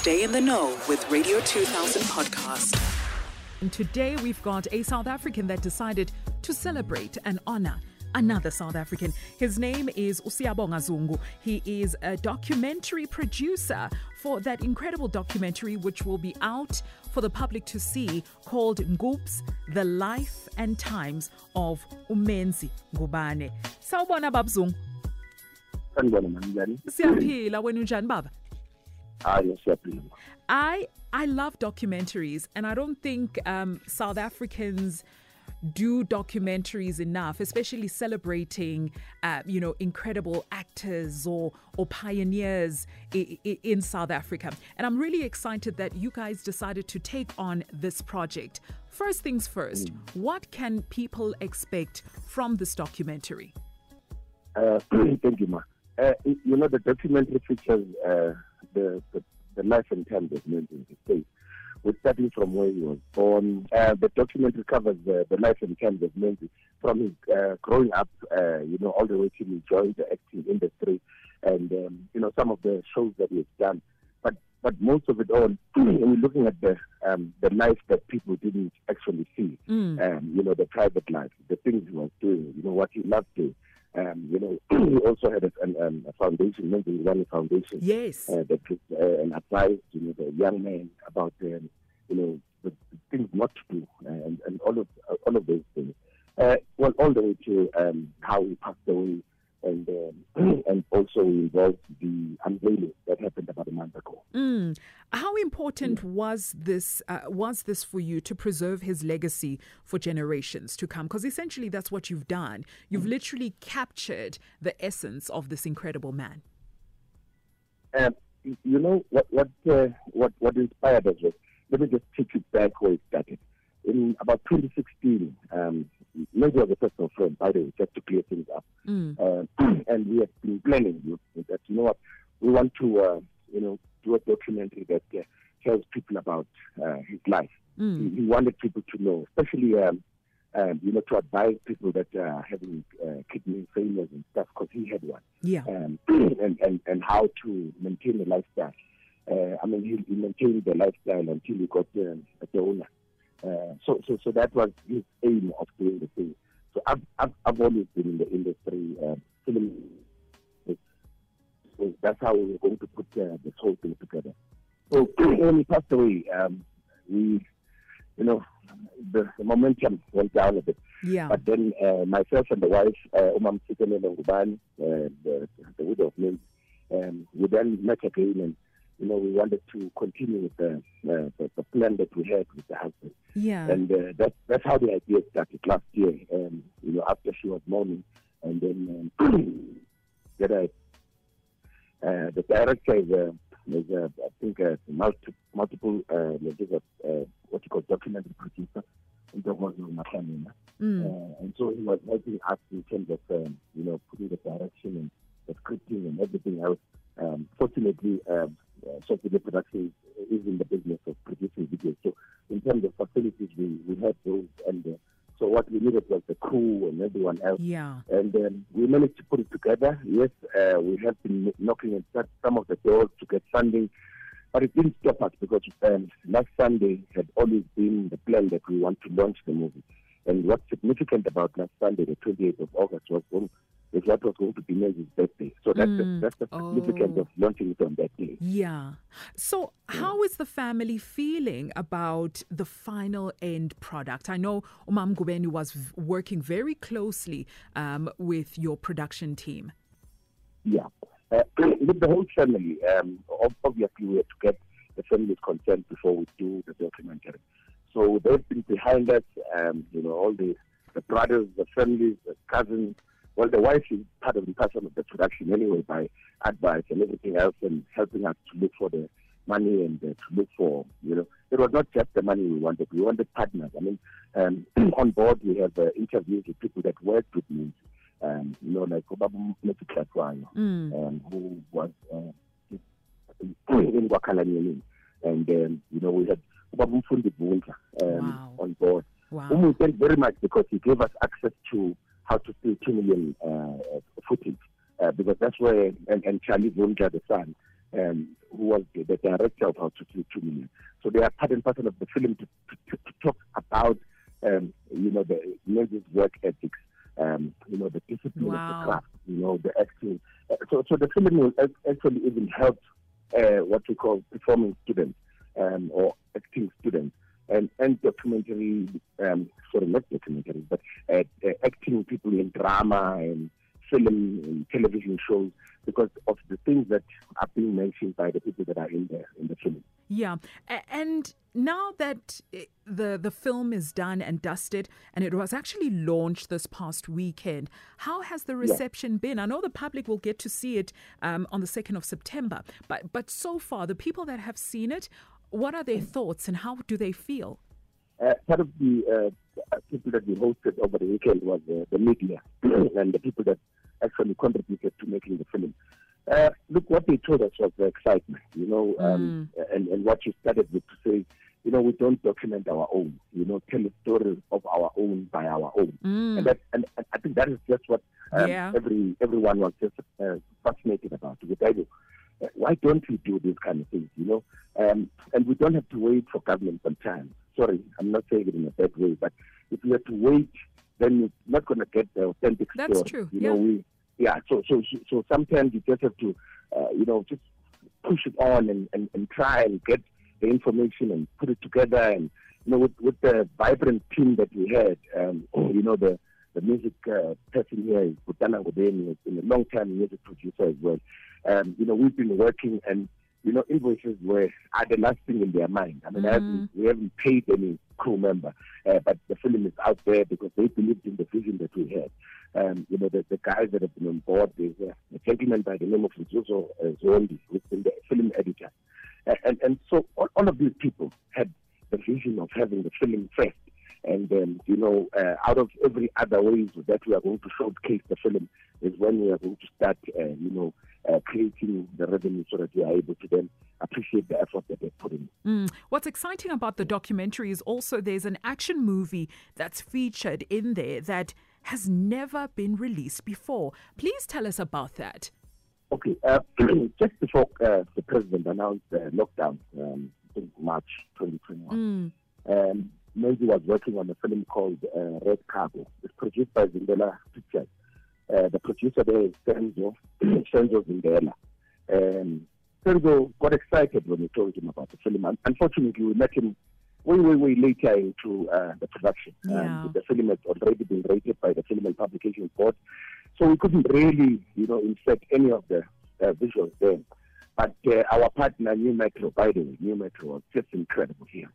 Stay in the know with Radio 2000 podcast. And today we've got a South African that decided to celebrate and honor another South African. His name is Usiyabonga Zungu. He is a documentary producer for that incredible documentary which will be out for the public to see called Ngubs, The Life and Times of Umenzi Ngubane. Sawubona babzungu. sanibona manjani Siyaphila wena unjani baba? I I love documentaries, and I don't think um, South Africans do documentaries enough, especially celebrating, uh, you know, incredible actors or or pioneers I- I- in South Africa. And I'm really excited that you guys decided to take on this project. First things first, what can people expect from this documentary? uh, thank you ma uh, you know the documentary features uh, the, the the life and times of Nelson State. We're starting from where he was born. Uh, the documentary covers the, the life and times of Menzi from his uh, growing up, uh, you know, all the way till he joined the acting industry and, um, you know, some of the shows that he has done. But but most of it all, you're looking at the um, the life that people didn't actually see, um, you know, the private life, the things he was doing, you know, what he loved doing. Um, you know, we also had a, um, a foundation, Menzi Running Foundation Yes. uh, that uh, and advised you know the young men about um, you know the, the things not to do uh, and, and all of uh, all of those things. Uh, well, all the way to um, how he passed away, and um, and also involved the unveiling that happened about a month ago. Mm. How important was this uh, was this for you to preserve his legacy for generations to come? Because essentially, that's what you've done. You've literally captured the essence of this incredible man. Um, you know what what uh, what what inspired us was let me just take you back where it started. In about 2016, um, maybe was a personal friend, by the way, just to clear things up. Mm. And we have been planning you that you know what we want to uh, you know do a documentary that uh, tells people about uh, his life. Mm. He, he wanted people to know, especially um, um, you know to advise people that are having uh, kidney failures and stuff because he had one Yeah. um, and, and, and how to maintain a lifestyle. Uh, I mean, he, he maintained the lifestyle until he got um, a donor. Uh, so, so, so that was his aim of doing the thing. So I've, I've, I've always been in the industry, uh, that's how we were going to put uh, this whole thing together. So when he passed away, um, we, you know, the, the momentum went down a bit. Yeah. But then uh, myself and the wife, uh, Umam Sikelele Ngubane, uh, the, the widow of Nim, um, we then met again and, you know, we wanted to continue with the, uh, the, the plan that we had with the husband. Yeah. And uh, that, that's how the idea started last year, um, you know, after she was mourning. And then um, that I, uh, the director is, uh, is uh, I think, uh, multi, multiple, uh, a, uh, what you call documentary producer, in the world of Makamina. Mm. Uh, and so he was helping us in terms of, um, you know, putting the direction and the scripting and everything else. Um, fortunately, um, uh, Sophie Production is in the business of producing videos. So in terms of facilities, we, we had those. And uh, so what we needed was the crew and everyone else. Yeah. And um, we managed to put it together. Yes, uh, we have been knocking at some- some of the doors to get funding. But it didn't stop us because um, last Sunday had always been the plan that we want to launch the movie. And what's significant about last Sunday, the 28th of August, was going, is what was going to be Nelly's birthday. So that's, Mm. the, that's the significance Oh. of launching it on that day. Yeah. So, how is the family feeling about the final end product? I know Umam Gubeni was v- working very closely um, with your production team. Yeah. Uh, with the whole family, um, obviously we have to get the family's consent before we do the documentary. So they've been behind us, um, you know, all the, the brothers, the families, the cousins. Well, the wife is part of the person of the production anyway by advice and everything else and helping us to look for the money and uh, to look for, you know, it was not just the money we wanted. We wanted partners. I mean, um, on board we have uh, interviews with people that worked with me, um, you know, like Obabu Metiklatwano Mm. um, who was uh, in Wakalanyelin. And, um, you know, we had Bunga um, Wow. on board. Wow. Whom we thank very much because he gave us access to how to steal 2 million uh, footage. Uh, because that's where, and, and Charlie Vundla, the son, um, who was the, the director of How to Kill Two Million. So they are part and parcel of the film to, to, to talk about, um, you know, the Menzies work ethics, um, you know, the discipline wow. of the craft, you know, the acting. Uh, so, so the film will actually even help uh, what we call performing students um, or acting students and, and documentary, um, sorry, not documentary, but uh, uh, acting people in drama and film and television shows because of the things that are being mentioned by the people that are in the in the film. Yeah, and now that eh, the the film is done and dusted, and it was actually launched this past weekend, how has the reception yeah. been? I know the public will get to see it um, on the second of September, but but so far, the people that have seen it, what are their thoughts and how do they feel? Uh, part of the uh, people that we hosted over the weekend was uh, the media and the people that actually contributed to making the film. Uh, look, what they told us was the excitement, you know, um, mm. and, and what you started with to say, you know, we don't document our own, you know, tell a story of our own by our own. Mm. And, that, and, and, I think that is just what um, yeah. every everyone was just uh, fascinated about. With uh, why don't we do these kind of things, you know? Um, and we don't have to wait for government sometimes. Sorry, I'm not saying it in a bad way, but if we have to wait, then you're not going to get the authentic That's story. true. You yeah. know, we yeah. So so so sometimes you just have to, uh, you know, just push it on and, and, and try and get the information and put it together. And you know, with, with the vibrant team that we had, um, you know, the the music uh, person here is Butana Godeni, has been a long time music producer as well. Um, you know, we've been working and you know, invoices were are the last thing in their mind. I mean, mm. haven't, we haven't paid any crew member, uh, but the film is out there because they believed in the vision that we had. Um, you know, the, the guys that have been on board, there's a, a gentleman by the name of Nzuzo uh, Zondi, who's been the film editor. Uh, and, and so all, all of these people had the vision of having the film first. And, um, you know, uh, out of every other ways that we are going to showcase the film is when we are going to start, uh, you know, uh, creating the revenue so that we are able to then appreciate the effort that they put in. Mm. What's exciting about the documentary is also there's an action movie that's featured in there that has never been released before. Please tell us about that. Okay, uh, just before uh, the president announced the lockdown um, in March 2021, mm. um, was working on a film called uh, Red Cargo. It's produced by Zindela Pictures. Uh, the producer there is Senzo, Senzo Zindela. Um, Senzo got excited when we told him about the film. Unfortunately, we met him way, way, way later into uh, the production. Yeah. Um, the film had already been rated by the Film and Publication Board. So we couldn't really, you know, insert any of the uh, visuals there. But uh, our partner, NuMetro, by the way, NuMetro was just incredible here.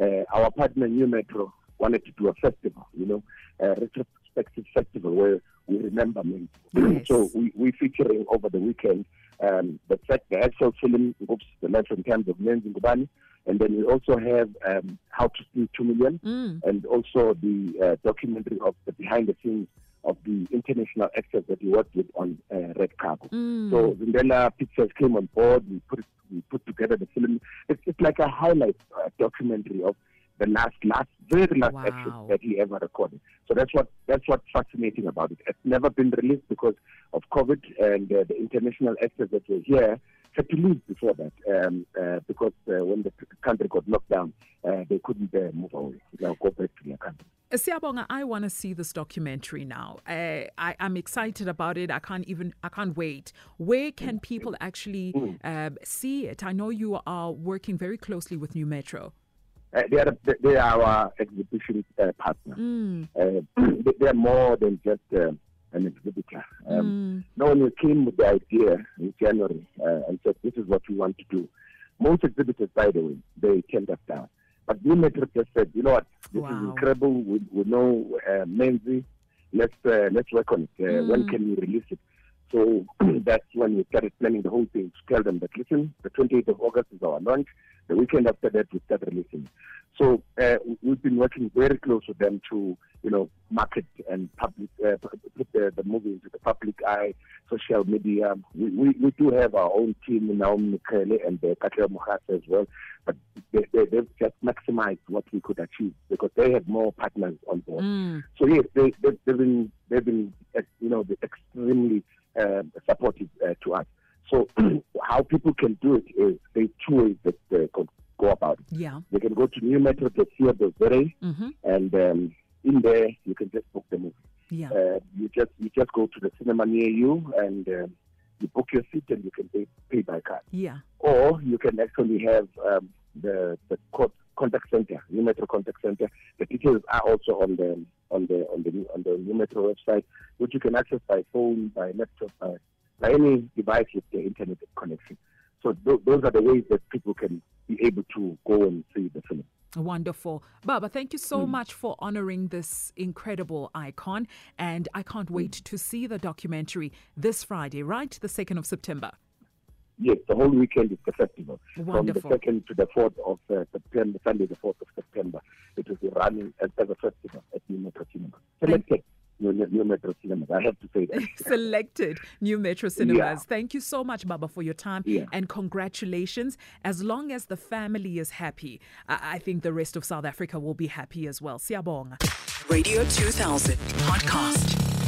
Uh, our partner, NuMetro, wanted to do a festival, you know, a retrospective festival where we remember me. Yes. so we, we're featuring over the weekend um, the fact the actual film, Oops, The Life and Times of Menzi Ngubane, and then we also have um, How to Steal 2 Million, mm. and also the uh, documentary of the behind the scenes of the international actors that we worked with on uh, Red Cargo. Mm. So Zindela Pictures came on board. We put we put together the film. It's, it's like a highlight uh, documentary of the last, last, very last wow. action that he ever recorded. So that's what that's what's fascinating about it. It's never been released because of COVID and uh, the international actors that were here had to leave before that um, uh, because uh, when the country got locked down, uh, they couldn't uh, move away. Now go back to their country. Siyabonga, I want to see this documentary now. Uh, I, am excited about it. I can't even, I can't wait. Where can Mm. people actually uh, see it? I know you are working very closely with NuMetro. Uh, they, are, they are our exhibition uh, partner. Mm. Uh, they, are more than just uh, an exhibitor. Um, Mm. No one came with the idea in January uh, and said, this is what we want to do. Most exhibitors, by the way, they turned us down. But NuMetro just said, you know what, this is incredible. We, we know uh, Menzi. Let's, uh, let's work on it. Uh, When Mm. can we release it? So that's when we started planning the whole thing to tell them that, listen, the 28th of August is our launch. The weekend after that, we start releasing. So uh, we've been working very close with them to, you know, market and public, uh, put the, the movie into the public eye, social media. We, we, we do have our own team, Naomi Mikhele and uh, Mukhasa as well, but they, they, they've just maximized what we could achieve because they had more partners on board. Mm. So yes, they, they, they've been, they've been, uh, you know, extremely uh, supportive uh, to us. So how people can do it is there's two ways that they could go about it. Yeah. They can go to numetro.co.za Mm-hmm. and um, in there you can just book the movie. Yeah. Uh, you just you just go to the cinema near you and um, you book your seat and you can pay, pay by card. Yeah. Or you can actually have um, the the co- contact center, NuMetro contact center. The details are also on the on the on the on the NuMetro website, which you can access by phone, by laptop, by, by any device with the internet connection. So th- those are the ways that people can be able to go and see the film. Wonderful. Baba, thank you so much for honoring this incredible icon. And I can't wait to see the documentary this Friday, right? The 2nd of September. Yes, the whole weekend is the festival. Wonderful. From the 2nd to the 4th of uh, September, Sunday the 4th of September, it will be running as, as a festival at NuMetro Cinema. Selected New, NuMetro Cinema. I have to say that. Selected NuMetro Cinemas. Yeah. Thank you so much, Baba, for your time. Yeah. And congratulations. As long as the family is happy, I, I think the rest of South Africa will be happy as well. Siyabonga. Radio 2000 podcast.